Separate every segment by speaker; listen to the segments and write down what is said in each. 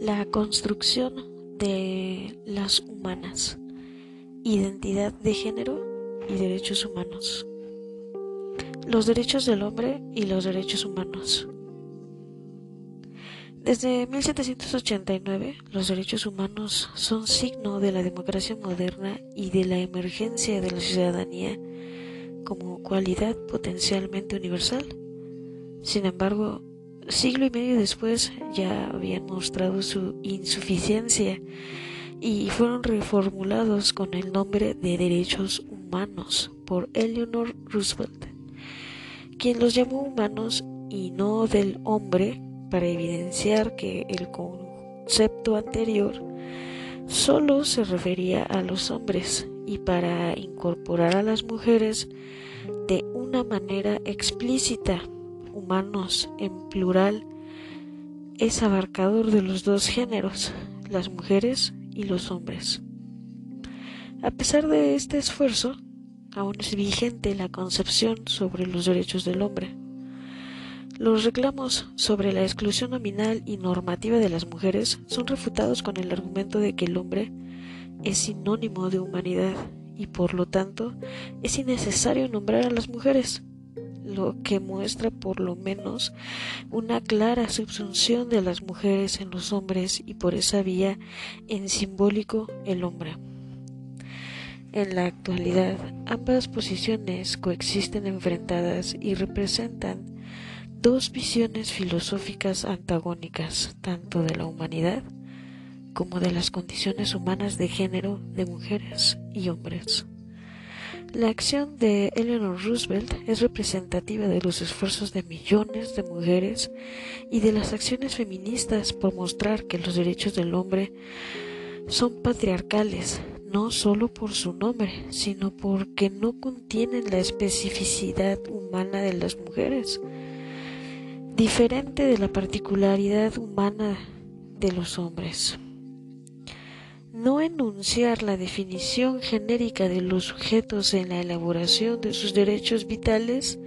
Speaker 1: La construcción de las humanas, identidad de género y derechos humanos. Los derechos del hombre y los derechos humanos. Desde 1789, los derechos humanos son signo de la democracia moderna y de la emergencia de la ciudadanía como cualidad potencialmente universal. Sin embargo, siglo y medio después ya habían mostrado su insuficiencia y fueron reformulados con el nombre de derechos humanos por Eleanor Roosevelt, quien los llamó humanos y no del hombre para evidenciar que el concepto anterior solo se refería a los hombres y para incorporar a las mujeres de una manera explícita, humanos en plural, es abarcador de los dos géneros, las mujeres y los hombres. A pesar de este esfuerzo, aún es vigente la concepción sobre los derechos del hombre. Los reclamos sobre la exclusión nominal y normativa de las mujeres son refutados con el argumento de que el hombre es sinónimo de humanidad y por lo tanto es innecesario nombrar a las mujeres, lo que muestra por lo menos una clara subsunción de las mujeres en los hombres y por esa vía en simbólico el hombre. En la actualidad, ambas posiciones coexisten enfrentadas y representan dos visiones filosóficas antagónicas, tanto de la humanidad como de las condiciones humanas de género de mujeres y hombres. La acción de Eleanor Roosevelt es representativa de los esfuerzos de millones de mujeres y de las acciones feministas por mostrar que los derechos del hombre son patriarcales, no solo por su nombre, sino porque no contienen la especificidad humana de las mujeres diferente de la particularidad humana de los hombres. No enunciar la definición genérica de los sujetos en la elaboración de sus derechos vitales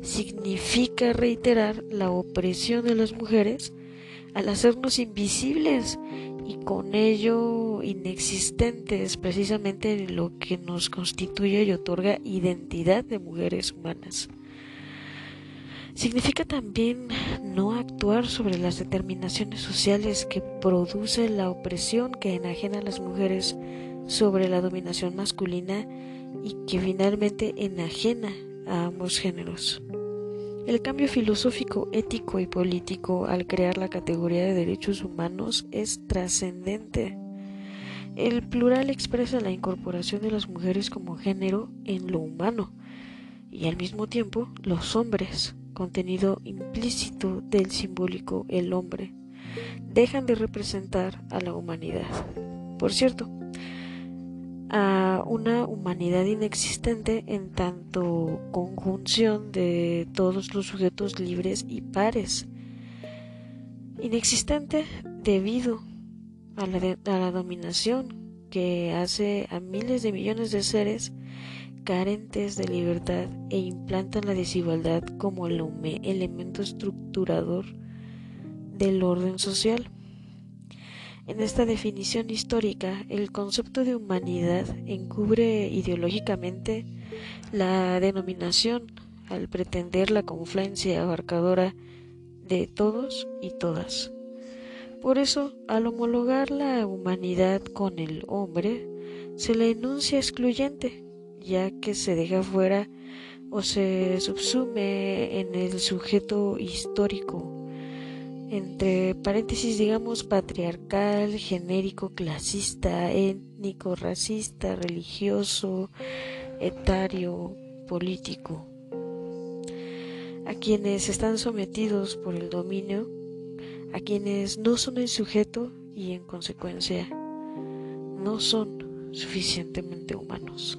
Speaker 1: significa reiterar la opresión de las mujeres al hacernos invisibles y con ello inexistentes precisamente en lo que nos constituye y otorga identidad de mujeres humanas. Significa también no actuar sobre las determinaciones sociales que produce la opresión que enajena a las mujeres sobre la dominación masculina y que finalmente enajena a ambos géneros. El cambio filosófico, ético y político al crear la categoría de derechos humanos es trascendente. El plural expresa la incorporación de las mujeres como género en lo humano y al mismo tiempo los hombres contenido implícito del simbólico el hombre, dejan de representar a la humanidad. Por cierto, a una humanidad inexistente en tanto conjunción de todos los sujetos libres y pares. Inexistente debido a la, a la dominación que hace a miles de millones de seres carentes de libertad e implantan la desigualdad como el elemento estructurador del orden social. En esta definición histórica, el concepto de humanidad encubre ideológicamente la denominación al pretender la confluencia abarcadora de todos y todas. Por eso, al homologar la humanidad con el hombre, se le enuncia excluyente, ya que se deja fuera o se subsume en el sujeto histórico, entre paréntesis digamos patriarcal, genérico, clasista, étnico, racista, religioso, etario, político, a quienes están sometidos por el dominio, a quienes no son el sujeto y en consecuencia no son suficientemente humanos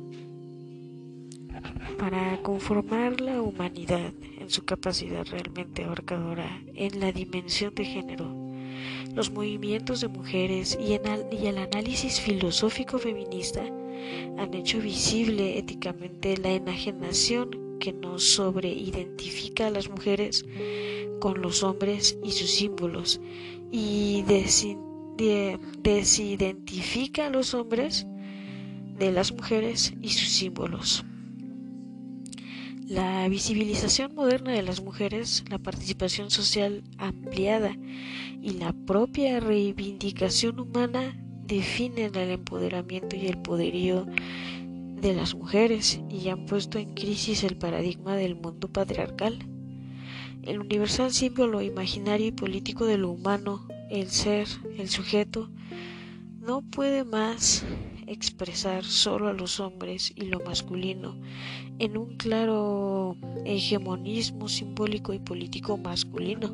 Speaker 1: para conformar la humanidad en su capacidad realmente abarcadora en la dimensión de género, los movimientos de mujeres y, el análisis filosófico feminista han hecho visible éticamente la enajenación que nos sobreidentifica identifica a las mujeres con los hombres y sus símbolos y desidentifica a los hombres de las mujeres y sus símbolos. La visibilización moderna de las mujeres, la participación social ampliada y la propia reivindicación humana definen el empoderamiento y el poderío de las mujeres y han puesto en crisis el paradigma del mundo patriarcal. El universal símbolo imaginario y político de lo humano, el ser, el sujeto, no puede más expresar solo a los hombres y lo masculino en un claro hegemonismo simbólico y político masculino.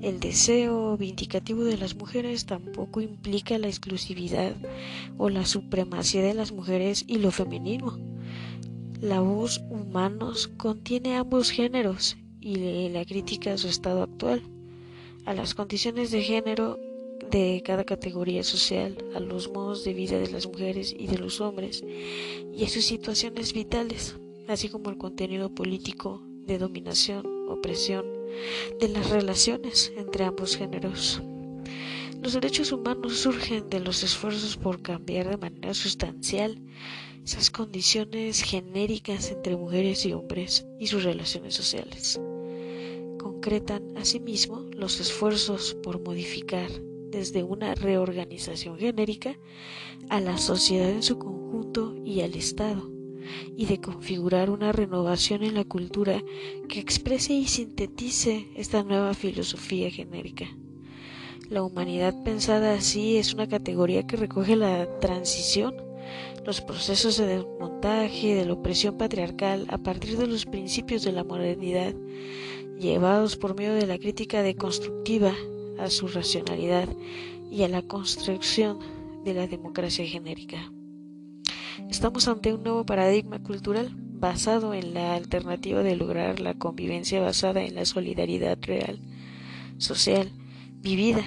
Speaker 1: El deseo vindicativo de las mujeres tampoco implica la exclusividad o la supremacía de las mujeres y lo femenino. La voz humanos contiene ambos géneros y la crítica a su estado actual, a las condiciones de género de cada categoría social, a los modos de vida de las mujeres y de los hombres y a sus situaciones vitales, así como el contenido político de dominación, opresión, de las relaciones entre ambos géneros. Los derechos humanos surgen de los esfuerzos por cambiar de manera sustancial esas condiciones genéricas entre mujeres y hombres y sus relaciones sociales. Concretan asimismo los esfuerzos por modificar desde una reorganización genérica a la sociedad en su conjunto y al Estado, y de configurar una renovación en la cultura que exprese y sintetice esta nueva filosofía genérica. La humanidad pensada así es una categoría que recoge la transición, los procesos de desmontaje de la opresión patriarcal a partir de los principios de la modernidad, llevados por medio de la crítica deconstructiva a su racionalidad y a la construcción de la democracia genérica. Estamos ante un nuevo paradigma cultural basado en la alternativa de lograr la convivencia basada en la solidaridad real, social, vivida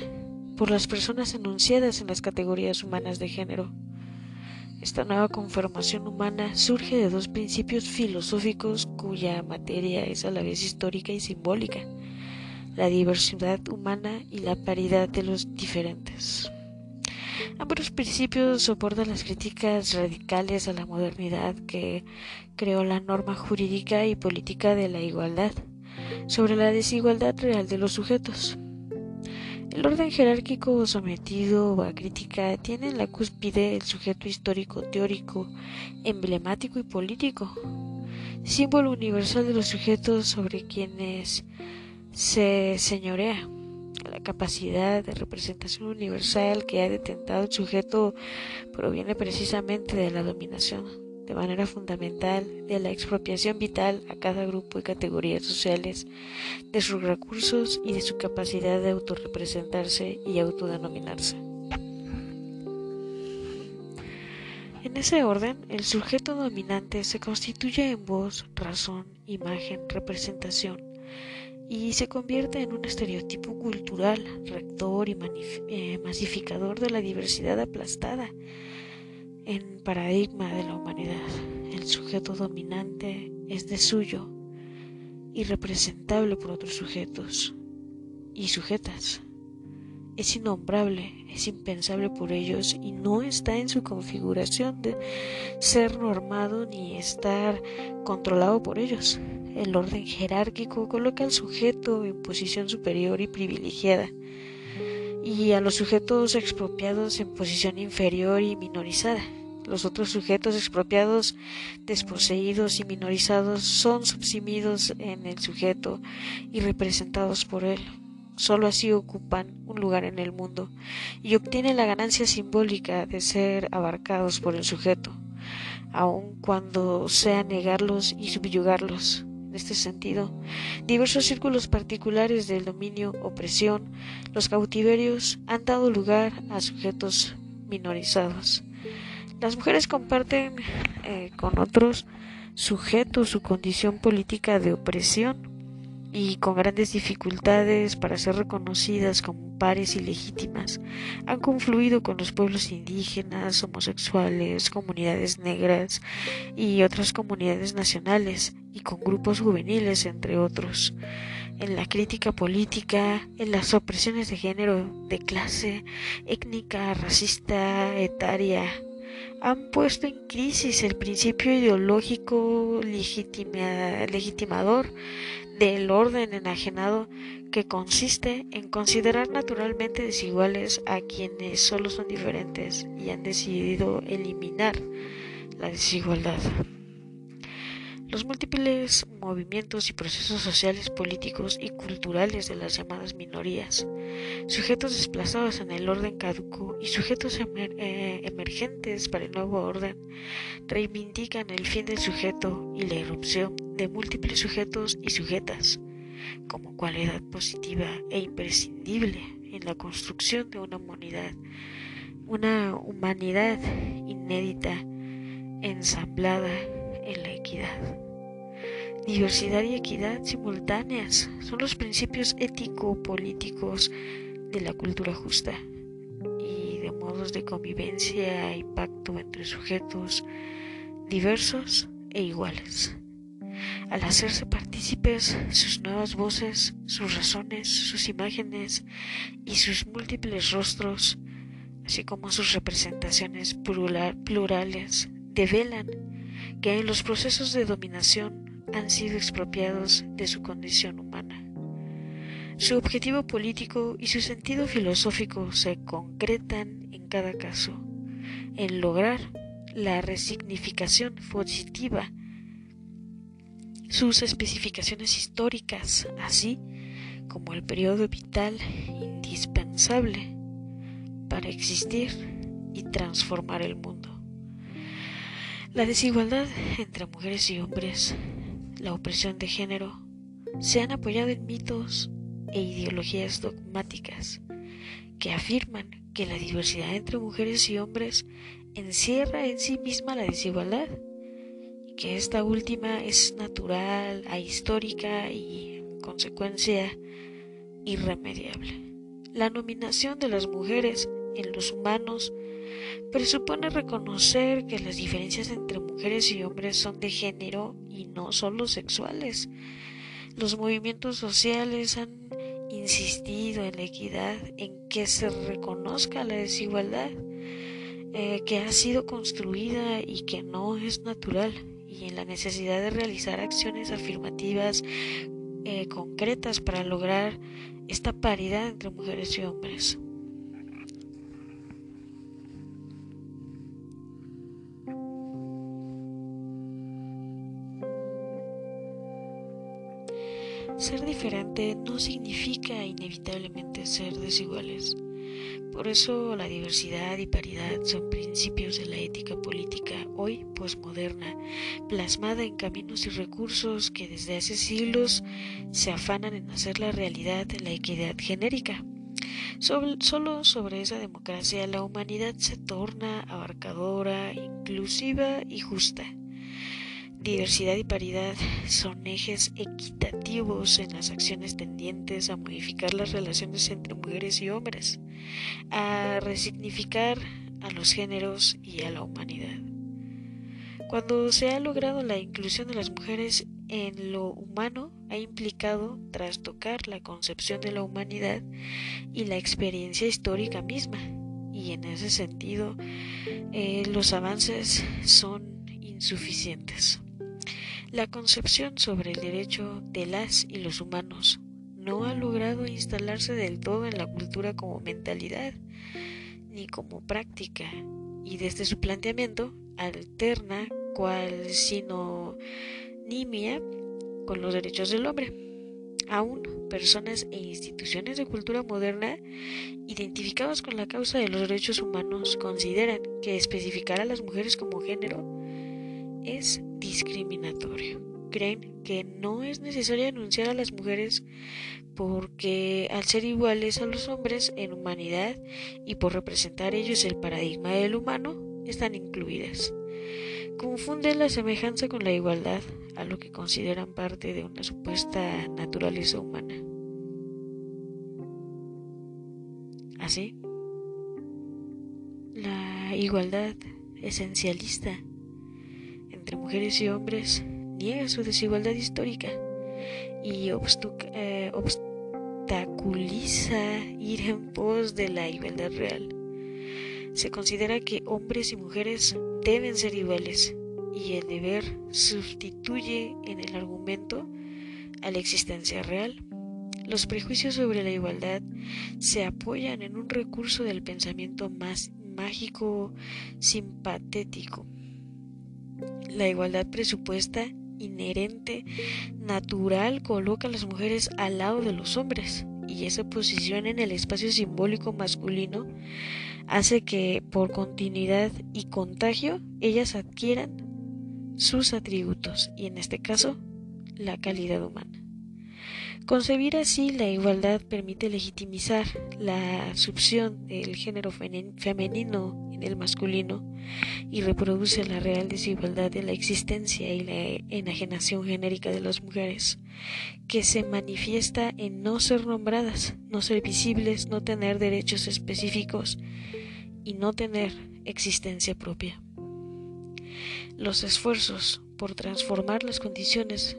Speaker 1: por las personas enunciadas en las categorías humanas de género. Esta nueva conformación humana surge de dos principios filosóficos cuya materia es a la vez histórica y simbólica la diversidad humana y la paridad de los diferentes. Ambos principios soportan las críticas radicales a la modernidad que creó la norma jurídica y política de la igualdad sobre la desigualdad real de los sujetos. El orden jerárquico sometido a crítica tiene en la cúspide el sujeto histórico, teórico, emblemático y político, símbolo universal de los sujetos sobre quienes se señorea la capacidad de representación universal que ha detentado el sujeto proviene precisamente de la dominación, de manera fundamental, de la expropiación vital a cada grupo y categorías sociales, de sus recursos y de su capacidad de autorrepresentarse y autodenominarse. En ese orden, el sujeto dominante se constituye en voz, razón, imagen, representación, y se convierte en un estereotipo cultural, rector y eh, masificador de la diversidad aplastada en paradigma de la humanidad. El sujeto dominante es de suyo y representable por otros sujetos y sujetas. Es innombrable, es impensable por ellos y no está en su configuración de ser normado ni estar controlado por ellos. El orden jerárquico coloca al sujeto en posición superior y privilegiada y a los sujetos expropiados en posición inferior y minorizada. Los otros sujetos expropiados, desposeídos y minorizados son subsumidos en el sujeto y representados por él. Solo así ocupan un lugar en el mundo y obtienen la ganancia simbólica de ser abarcados por el sujeto, aun cuando sea negarlos y subyugarlos este sentido, diversos círculos particulares del dominio, opresión, los cautiverios han dado lugar a sujetos minorizados. Las mujeres comparten eh, con otros sujetos su condición política de opresión y con grandes dificultades para ser reconocidas como pares ilegítimas, han confluido con los pueblos indígenas, homosexuales, comunidades negras y otras comunidades nacionales y con grupos juveniles, entre otros, en la crítica política, en las opresiones de género, de clase, étnica, racista, etaria, han puesto en crisis el principio ideológico legitimador del orden enajenado que consiste en considerar naturalmente desiguales a quienes solo son diferentes y han decidido eliminar la desigualdad. Los múltiples movimientos y procesos sociales, políticos y culturales de las llamadas minorías, sujetos desplazados en el orden caduco y sujetos eh, emergentes para el nuevo orden, reivindican el fin del sujeto y la irrupción de múltiples sujetos y sujetas como cualidad positiva e imprescindible en la construcción de una humanidad, una humanidad inédita, ensamblada en la equidad. Diversidad y equidad simultáneas son los principios ético-políticos de la cultura justa y de modos de convivencia y pacto entre sujetos diversos e iguales. Al hacerse partícipes sus nuevas voces, sus razones, sus imágenes y sus múltiples rostros, así como sus representaciones plurales, develan que en los procesos de dominación han sido expropiados de su condición humana. Su objetivo político y su sentido filosófico se concretan en cada caso en lograr la resignificación positiva, sus especificaciones históricas, así como el periodo vital indispensable para existir y transformar el mundo. La desigualdad entre mujeres y hombres, la opresión de género, se han apoyado en mitos e ideologías dogmáticas que afirman que la diversidad entre mujeres y hombres encierra en sí misma la desigualdad y que esta última es natural, ahistórica y, en consecuencia, irremediable. La nominación de las mujeres en los humanos presupone reconocer que las diferencias entre mujeres y hombres son de género y no solo sexuales. Los movimientos sociales han insistido en la equidad, en que se reconozca la desigualdad eh, que ha sido construida y que no es natural, y en la necesidad de realizar acciones afirmativas eh, concretas para lograr esta paridad entre mujeres y hombres. Ser diferente no significa inevitablemente ser desiguales. Por eso la diversidad y paridad son principios de la ética política hoy posmoderna, plasmada en caminos y recursos que desde hace siglos se afanan en hacer la realidad la equidad genérica. solo sobre esa democracia la humanidad se torna abarcadora, inclusiva y justa. Diversidad y paridad son ejes equitativos en las acciones tendientes a modificar las relaciones entre mujeres y hombres, a resignificar a los géneros y a la humanidad. Cuando se ha logrado la inclusión de las mujeres en lo humano, ha implicado trastocar la concepción de la humanidad y la experiencia histórica misma. Y en ese sentido, eh, los avances son insuficientes. La concepción sobre el derecho de las y los humanos no ha logrado instalarse del todo en la cultura como mentalidad ni como práctica y desde su planteamiento alterna cual sinonimia con los derechos del hombre. Aún personas e instituciones de cultura moderna identificadas con la causa de los derechos humanos consideran que especificar a las mujeres como género es discriminatorio. Creen que no es necesario anunciar a las mujeres porque al ser iguales a los hombres en humanidad y por representar ellos el paradigma del humano, están incluidas. Confunden la semejanza con la igualdad, a lo que consideran parte de una supuesta naturaleza humana. Así, la igualdad esencialista entre mujeres y hombres niega su desigualdad histórica y eh, obstaculiza ir en pos de la igualdad real. Se considera que hombres y mujeres deben ser iguales y el deber sustituye en el argumento a la existencia real. Los prejuicios sobre la igualdad se apoyan en un recurso del pensamiento más mágico simpatético. La igualdad presupuesta, inherente, natural, coloca a las mujeres al lado de los hombres y esa posición en el espacio simbólico masculino hace que por continuidad y contagio ellas adquieran sus atributos y en este caso la calidad humana. Concebir así la igualdad permite legitimizar la subción del género femenino en el masculino y reproduce la real desigualdad de la existencia y la enajenación genérica de las mujeres, que se manifiesta en no ser nombradas, no ser visibles, no tener derechos específicos y no tener existencia propia. Los esfuerzos por transformar las condiciones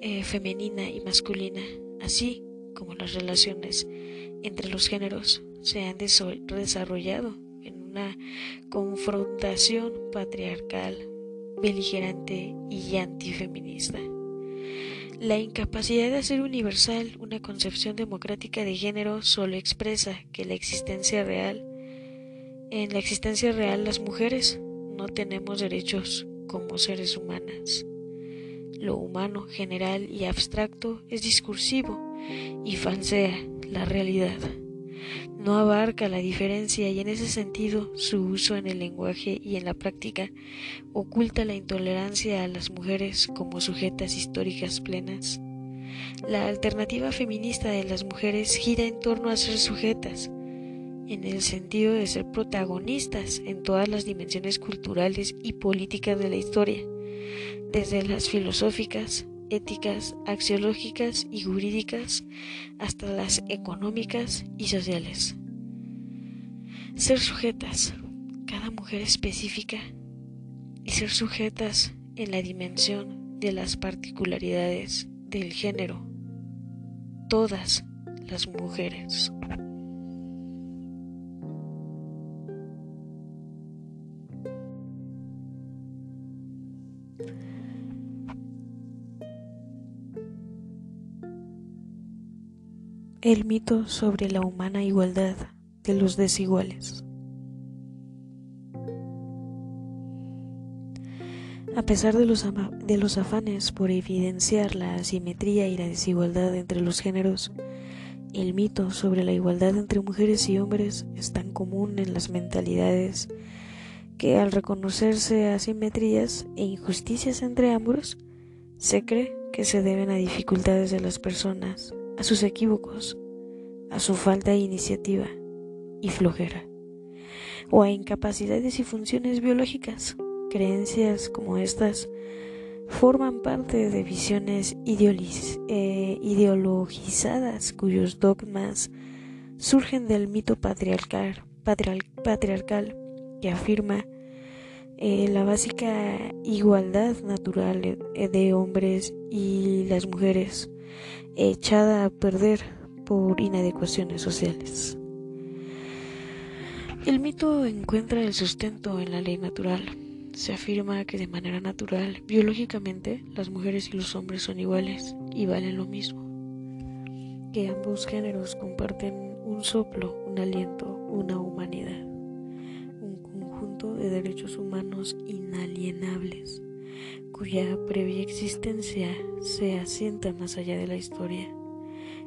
Speaker 1: eh, femenina y masculina, así como las relaciones entre los géneros, se han desarrollado una confrontación patriarcal, beligerante y antifeminista. La incapacidad de hacer universal una concepción democrática de género solo expresa que la existencia real, en la existencia real las mujeres no tenemos derechos como seres humanas. Lo humano, general y abstracto es discursivo y falsea la realidad. No abarca la diferencia y en ese sentido su uso en el lenguaje y en la práctica oculta la intolerancia a las mujeres como sujetas históricas plenas. La alternativa feminista de las mujeres gira en torno a ser sujetas, en el sentido de ser protagonistas en todas las dimensiones culturales y políticas de la historia desde las filosóficas, éticas, axiológicas y jurídicas hasta las económicas y sociales. Ser sujetas, cada mujer específica, y ser sujetas en la dimensión de las particularidades del género, todas las mujeres. El mito sobre la humana igualdad de los desiguales. A pesar de los, afanes por evidenciar la asimetría y la desigualdad entre los géneros, el mito sobre la igualdad entre mujeres y hombres es tan común en las mentalidades que al reconocerse asimetrías e injusticias entre ambos, se cree que se deben a dificultades de las personas a sus equívocos, a su falta de iniciativa y flojera, o a incapacidades y funciones biológicas. Creencias como estas forman parte de visiones eh, ideologizadas cuyos dogmas surgen del mito patriarcal, patriarcal que afirma eh, la básica igualdad natural de hombres y las mujeres echada a perder por inadecuaciones sociales. El mito encuentra el sustento en la ley natural. Se afirma que de manera natural, biológicamente, las mujeres y los hombres son iguales y valen lo mismo. Que ambos géneros comparten un soplo, un aliento, una humanidad, un conjunto de derechos humanos inalienables cuya previa existencia se asienta más allá de la historia,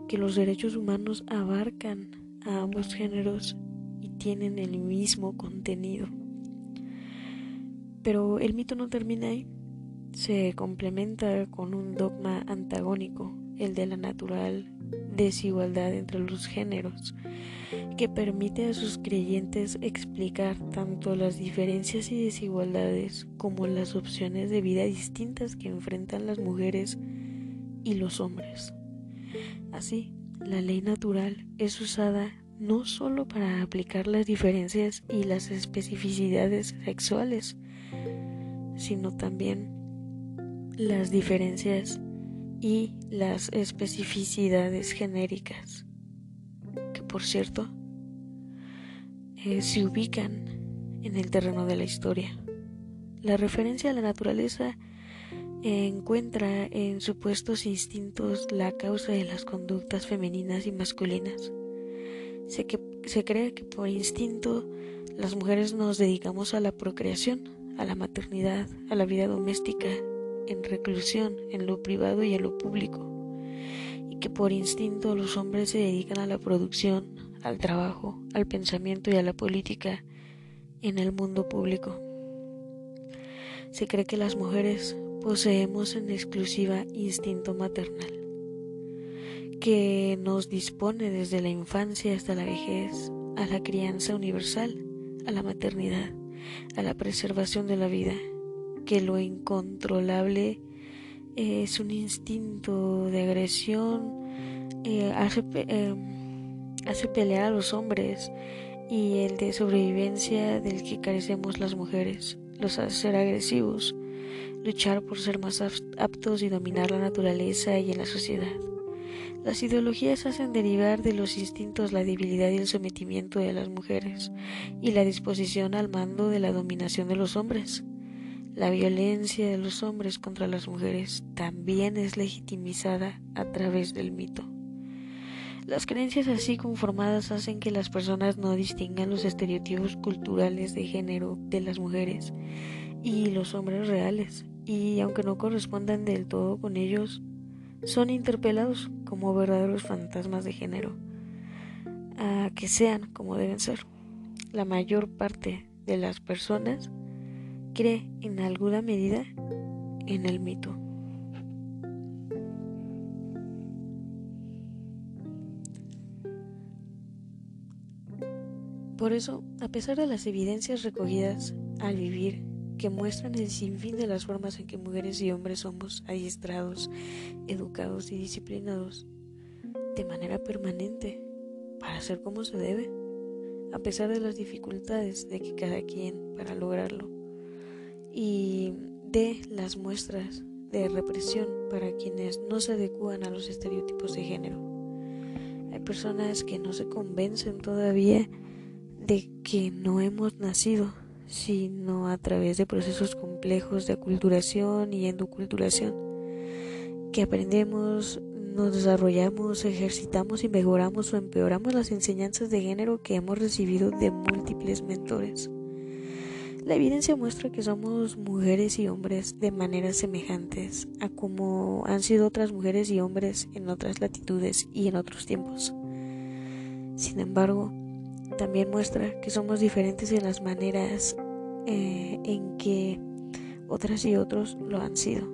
Speaker 1: que los derechos humanos abarcan a ambos géneros y tienen el mismo contenido. Pero el mito no termina ahí, se complementa con un dogma antagónico, el de la natural desigualdad entre los géneros, que permite a sus creyentes explicar tanto las diferencias y desigualdades como las opciones de vida distintas que enfrentan las mujeres y los hombres. Así, la ley natural es usada no solo para aplicar las diferencias y las especificidades sexuales, sino también las diferencias y las especificidades genéricas, que por cierto eh, se ubican en el terreno de la historia. La referencia a la naturaleza encuentra en supuestos instintos la causa de las conductas femeninas y masculinas. Se, que, se cree que por instinto las mujeres nos dedicamos a la procreación, a la maternidad, a la vida doméstica, en reclusión, en lo privado y en lo público, y que por instinto los hombres se dedican a la producción, al trabajo, al pensamiento y a la política en el mundo público. Se cree que las mujeres poseemos en exclusiva instinto maternal, que nos dispone desde la infancia hasta la vejez a la crianza universal, a la maternidad, a la preservación de la vida, que lo incontrolable es un instinto de agresión, eh, hace, eh, hace pelear a los hombres y el de sobrevivencia del que carecemos las mujeres, los hace ser agresivos, luchar por ser más aptos y dominar la naturaleza y en la sociedad. Las ideologías hacen derivar de los instintos la debilidad y el sometimiento de las mujeres y la disposición al mando de la dominación de los hombres. La violencia de los hombres contra las mujeres también es legitimizada a través del mito. Las creencias así conformadas hacen que las personas no distingan los estereotipos culturales de género de las mujeres y los hombres reales, y aunque no correspondan del todo con ellos, son interpelados como verdaderos fantasmas de género, a que sean como deben ser. La mayor parte de las personas cree en alguna medida en el mito. Por eso, a pesar de las evidencias recogidas al vivir que muestran el sinfín de las formas en que mujeres y hombres somos adiestrados, educados y disciplinados de manera permanente para ser como se debe, a pesar de las dificultades de que cada quien para lograrlo y de las muestras de represión para quienes no se adecúan a los estereotipos de género. Hay personas que no se convencen todavía de que no hemos nacido, sino a través de procesos complejos de aculturación y endoculturación, que aprendemos, nos desarrollamos, ejercitamos y mejoramos o empeoramos las enseñanzas de género que hemos recibido de múltiples mentores. La evidencia muestra que somos mujeres y hombres de maneras semejantes a como han sido otras mujeres y hombres en otras latitudes y en otros tiempos. Sin embargo, también muestra que somos diferentes en las maneras eh, en que otras y otros lo han sido.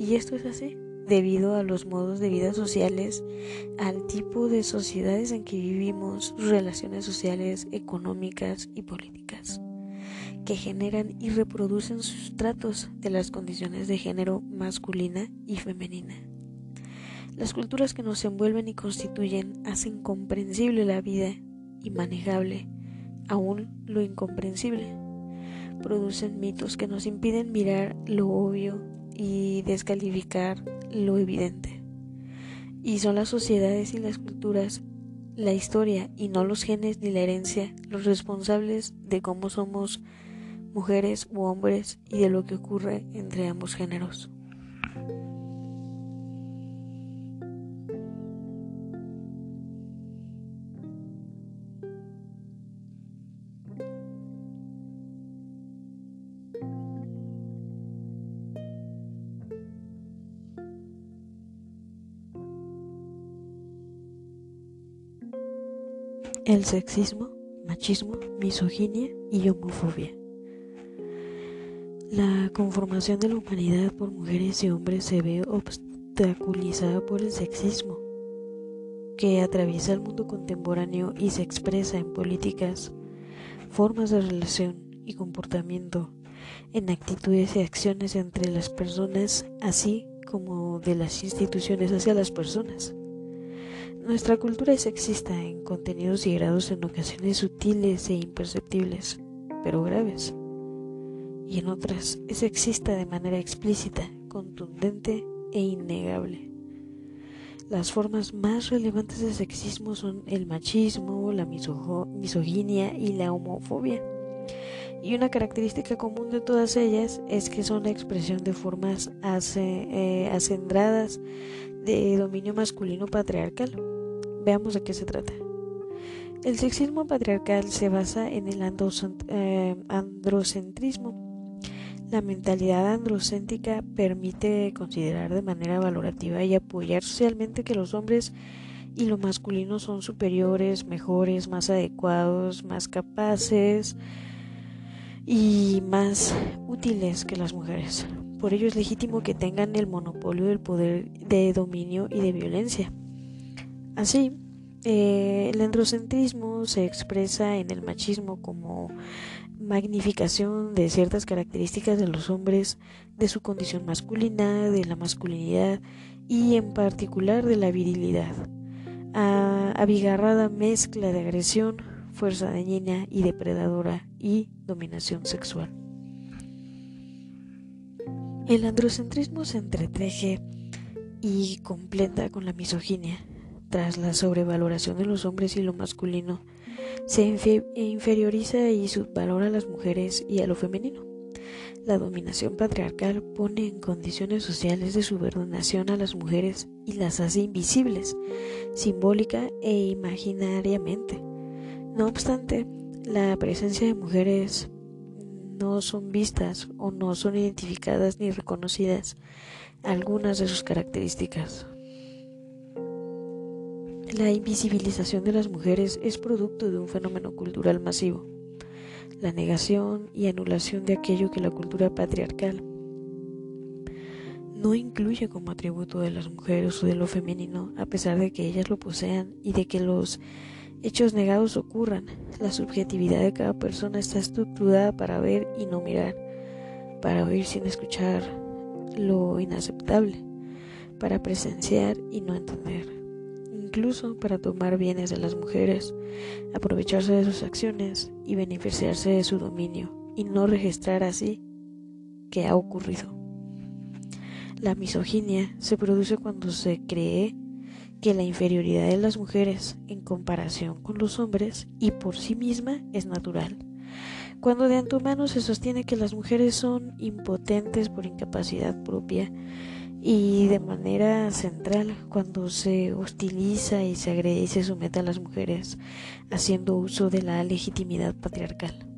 Speaker 1: Y esto es así debido a los modos de vida sociales, al tipo de sociedades en que vivimos, relaciones sociales, económicas y políticas que generan y reproducen sustratos de las condiciones de género masculina y femenina. Las culturas que nos envuelven y constituyen hacen comprensible la vida y manejable aún lo incomprensible. Producen mitos que nos impiden mirar lo obvio y descalificar lo evidente. Y son las sociedades y las culturas, la historia y no los genes ni la herencia los responsables de cómo somos mujeres u hombres y de lo que ocurre entre ambos géneros. El sexismo, machismo, misoginia y homofobia. La conformación de la humanidad por mujeres y hombres se ve obstaculizada por el sexismo, que atraviesa el mundo contemporáneo y se expresa en políticas, formas de relación y comportamiento, en actitudes y acciones entre las personas, así como de las instituciones hacia las personas. Nuestra cultura es sexista en contenidos y grados en ocasiones sutiles e imperceptibles, pero graves y en otras es sexista de manera explícita, contundente e innegable. Las formas más relevantes de sexismo son el machismo, la misoginia y la homofobia. Y una característica común de todas ellas es que son expresión de formas eh, acendradas de dominio masculino patriarcal. Veamos de qué se trata. El sexismo patriarcal se basa en el eh, androcentrismo. La mentalidad androcéntrica permite considerar de manera valorativa y apoyar socialmente que los hombres y lo masculino son superiores, mejores, más adecuados, más capaces y más útiles que las mujeres. Por ello es legítimo que tengan el monopolio del poder de dominio y de violencia. Así, eh, el androcentrismo se expresa en el machismo como magnificación de ciertas características de los hombres, de su condición masculina, de la masculinidad y en particular de la virilidad. A abigarrada mezcla de agresión, fuerza dañina y depredadora y dominación sexual. El androcentrismo se entreteje y completa con la misoginia tras la sobrevaloración de los hombres y lo masculino, se inferioriza y subvalora a las mujeres y a lo femenino. La dominación patriarcal pone en condiciones sociales de subordinación a las mujeres y las hace invisibles, simbólica e imaginariamente. No obstante, la presencia de mujeres no son vistas o no son identificadas ni reconocidas algunas de sus características. La invisibilización de las mujeres es producto de un fenómeno cultural masivo, la negación y anulación de aquello que la cultura patriarcal no incluye como atributo de las mujeres o de lo femenino, a pesar de que ellas lo posean y de que los hechos negados ocurran. La subjetividad de cada persona está estructurada para ver y no mirar, para oír sin escuchar lo inaceptable, para presenciar y no entender incluso para tomar bienes de las mujeres, aprovecharse de sus acciones y beneficiarse de su dominio, y no registrar así que ha ocurrido. La misoginia se produce cuando se cree que la inferioridad de las mujeres en comparación con los hombres y por sí misma es natural. Cuando de antemano se sostiene que las mujeres son impotentes por incapacidad propia y de manera central cuando se hostiliza y se agrede y se somete a las mujeres haciendo uso de la legitimidad patriarcal.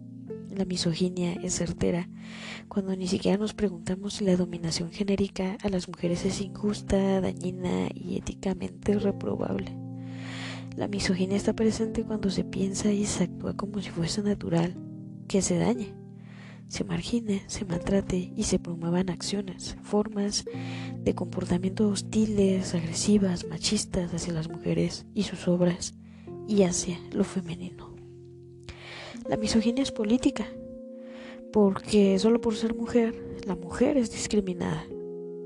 Speaker 1: La misoginia es certera cuando ni siquiera nos preguntamos si la dominación genérica a las mujeres es injusta, dañina y éticamente reprobable. La misoginia está presente cuando se piensa y se actúa como si fuese natural que se dañe se margine, se maltrate y se promuevan acciones, formas de comportamiento hostiles, agresivas, machistas hacia las mujeres y sus obras y hacia lo femenino. La misoginia es política, porque solo por ser mujer, la mujer es discriminada,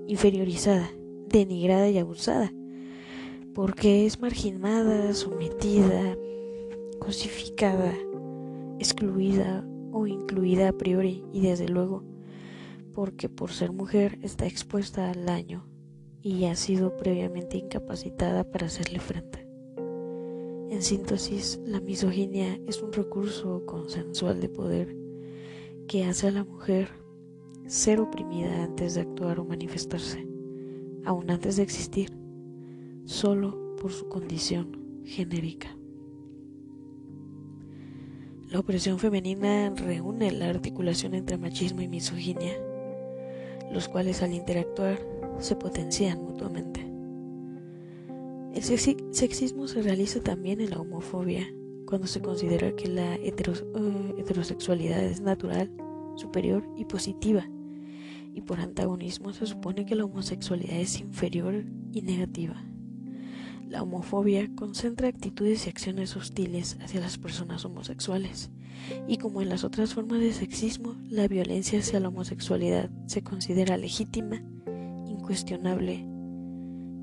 Speaker 1: inferiorizada, denigrada y abusada, porque es marginada, sometida, cosificada, excluida incluida a priori y desde luego porque por ser mujer está expuesta al daño y ha sido previamente incapacitada para hacerle frente. En síntesis, la misoginia es un recurso consensual de poder que hace a la mujer ser oprimida antes de actuar o manifestarse, aún antes de existir, solo por su condición genérica. La opresión femenina reúne la articulación entre machismo y misoginia, los cuales al interactuar se potencian mutuamente. El sexismo se realiza también en la homofobia, cuando se considera que la eh, heterosexualidad es natural, superior y positiva, y por antagonismo se supone que la homosexualidad es inferior y negativa. La homofobia concentra actitudes y acciones hostiles hacia las personas homosexuales, y como en las otras formas de sexismo, la violencia hacia la homosexualidad se considera legítima, incuestionable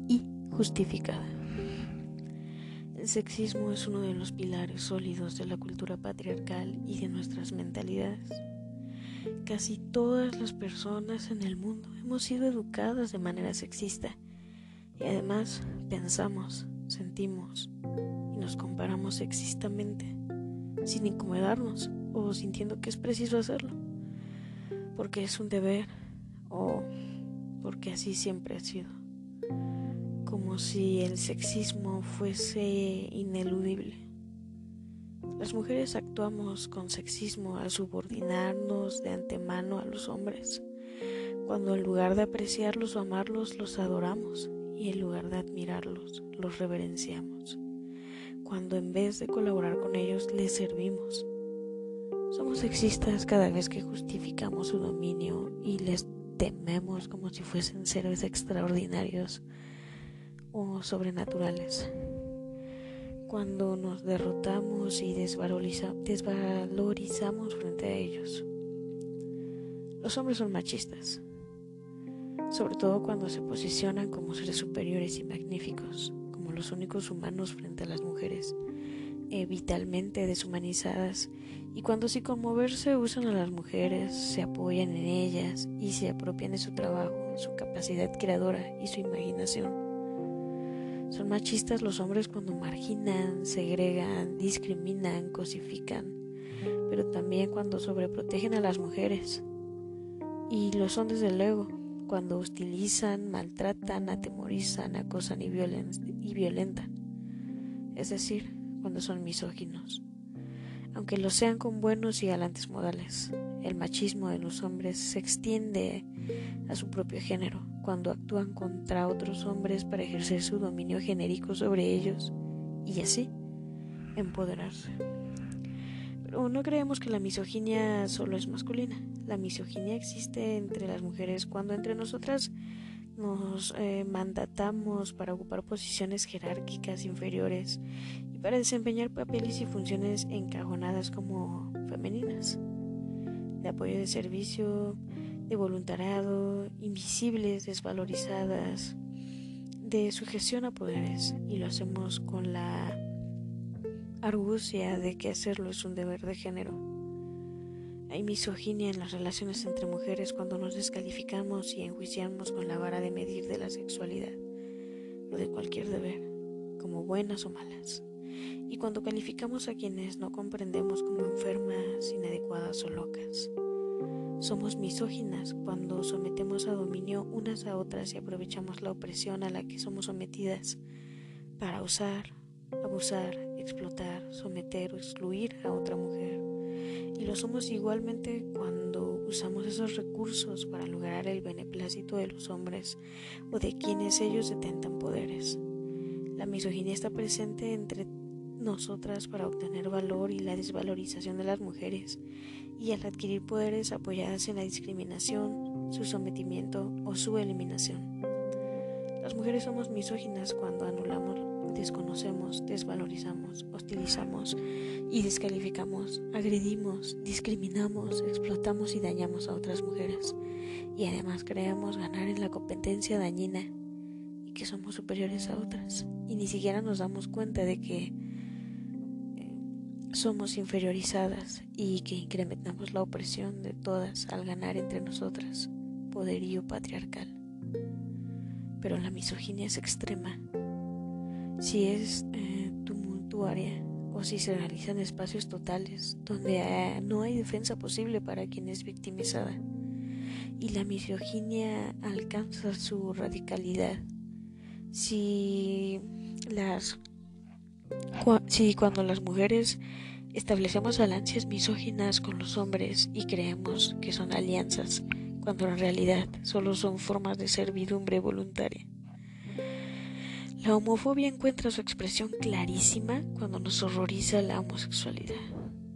Speaker 1: y justificada. El sexismo es uno de los pilares sólidos de la cultura patriarcal y de nuestras mentalidades. Casi todas las personas en el mundo hemos sido educadas de manera sexista y además pensamos, sentimos y nos comparamos sexistamente sin incomodarnos o sintiendo que es preciso hacerlo, porque es un deber o porque así siempre ha sido, como si el sexismo fuese ineludible. Las mujeres actuamos con sexismo al subordinarnos de antemano a los hombres, cuando en lugar de apreciarlos o amarlos, los adoramos y en lugar de admirarlos, los reverenciamos, cuando en vez de colaborar con ellos, les servimos. Somos sexistas cada vez que justificamos su dominio y les tememos como si fuesen seres extraordinarios o sobrenaturales cuando nos derrotamos y desvalorizamos frente a ellos. Los hombres son machistas, sobre todo cuando se posicionan como seres superiores y magníficos, como los únicos humanos frente a las mujeres, eh, vitalmente deshumanizadas, y cuando sin conmoverse usan a las mujeres, se apoyan en ellas y se apropian de su trabajo, su capacidad creadora y su imaginación. Son machistas los hombres cuando marginan, segregan, discriminan, cosifican, pero también cuando sobreprotegen a las mujeres. Y lo son desde luego cuando hostilizan, maltratan, atemorizan, acosan y, y violentan. Es decir, cuando son misóginos. Aunque lo sean con buenos y galantes modales, el machismo de los hombres se extiende a su propio género cuando actúan contra otros hombres para ejercer su dominio genérico sobre ellos y así empoderarse. Pero no creemos que la misoginia solo es masculina. La misoginia existe entre las mujeres cuando entre nosotras nos eh, mandatamos para ocupar posiciones jerárquicas inferiores y para desempeñar papeles y funciones encajonadas como femeninas. De apoyo de servicio, de voluntariado, invisibles, desvalorizadas, de sujeción a poderes, y lo hacemos con la argucia de que hacerlo es un deber de género. Hay misoginia en las relaciones entre mujeres cuando nos descalificamos y enjuiciamos con la vara de medir de la sexualidad, o de cualquier deber, como buenas o malas, y cuando calificamos a quienes no comprendemos como enfermas, inadecuadas o locas. Somos misóginas cuando sometemos a dominio unas a otras y aprovechamos la opresión a la que somos sometidas para usar, abusar, explotar, someter o excluir a otra mujer. Y lo somos igualmente cuando usamos esos recursos para lograr el beneplácito de los hombres o de quienes ellos detentan poderes. La misoginia está presente entre nosotras para obtener valor y la desvalorización de las mujeres y al adquirir poderes apoyadas en la discriminación, su sometimiento o su eliminación. Las mujeres somos misóginas cuando anulamos, desconocemos, desvalorizamos, hostilizamos y descalificamos, agredimos, discriminamos, explotamos y dañamos a otras mujeres. Y además creemos ganar en la competencia dañina y que somos superiores a otras. Y ni siquiera nos damos cuenta de que somos inferiorizadas y que incrementamos la opresión de todas al ganar entre nosotras poderío patriarcal. Pero la misoginia es extrema. Si es eh, tumultuaria o si se realizan espacios totales donde eh, no hay defensa posible para quien es victimizada. Y la misoginia alcanza su radicalidad. Si las si cuando las mujeres establecemos alianzas misóginas con los hombres y creemos que son alianzas, cuando en realidad solo son formas de servidumbre voluntaria. La homofobia encuentra su expresión clarísima cuando nos horroriza la homosexualidad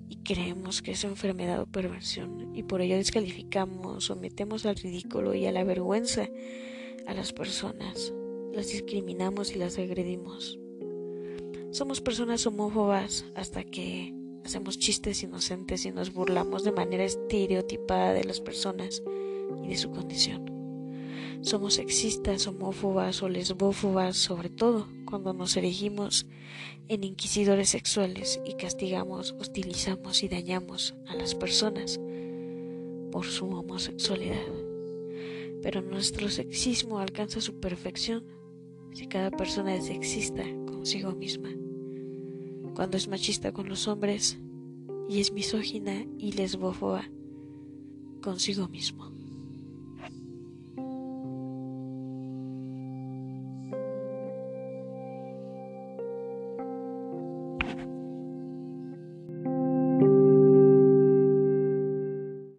Speaker 1: y creemos que es enfermedad o perversión y por ello descalificamos, sometemos al ridículo y a la vergüenza a las personas, las discriminamos y las agredimos. Somos personas homófobas hasta que hacemos chistes inocentes y nos burlamos de manera estereotipada de las personas y de su condición. Somos sexistas, homófobas o lesbófobas, sobre todo cuando nos erigimos en inquisidores sexuales y castigamos, hostilizamos y dañamos a las personas por su homosexualidad. Pero nuestro sexismo alcanza su perfección si cada persona es sexista consigo misma. Cuando es machista con los hombres y es misógina y lesbófoba consigo mismo.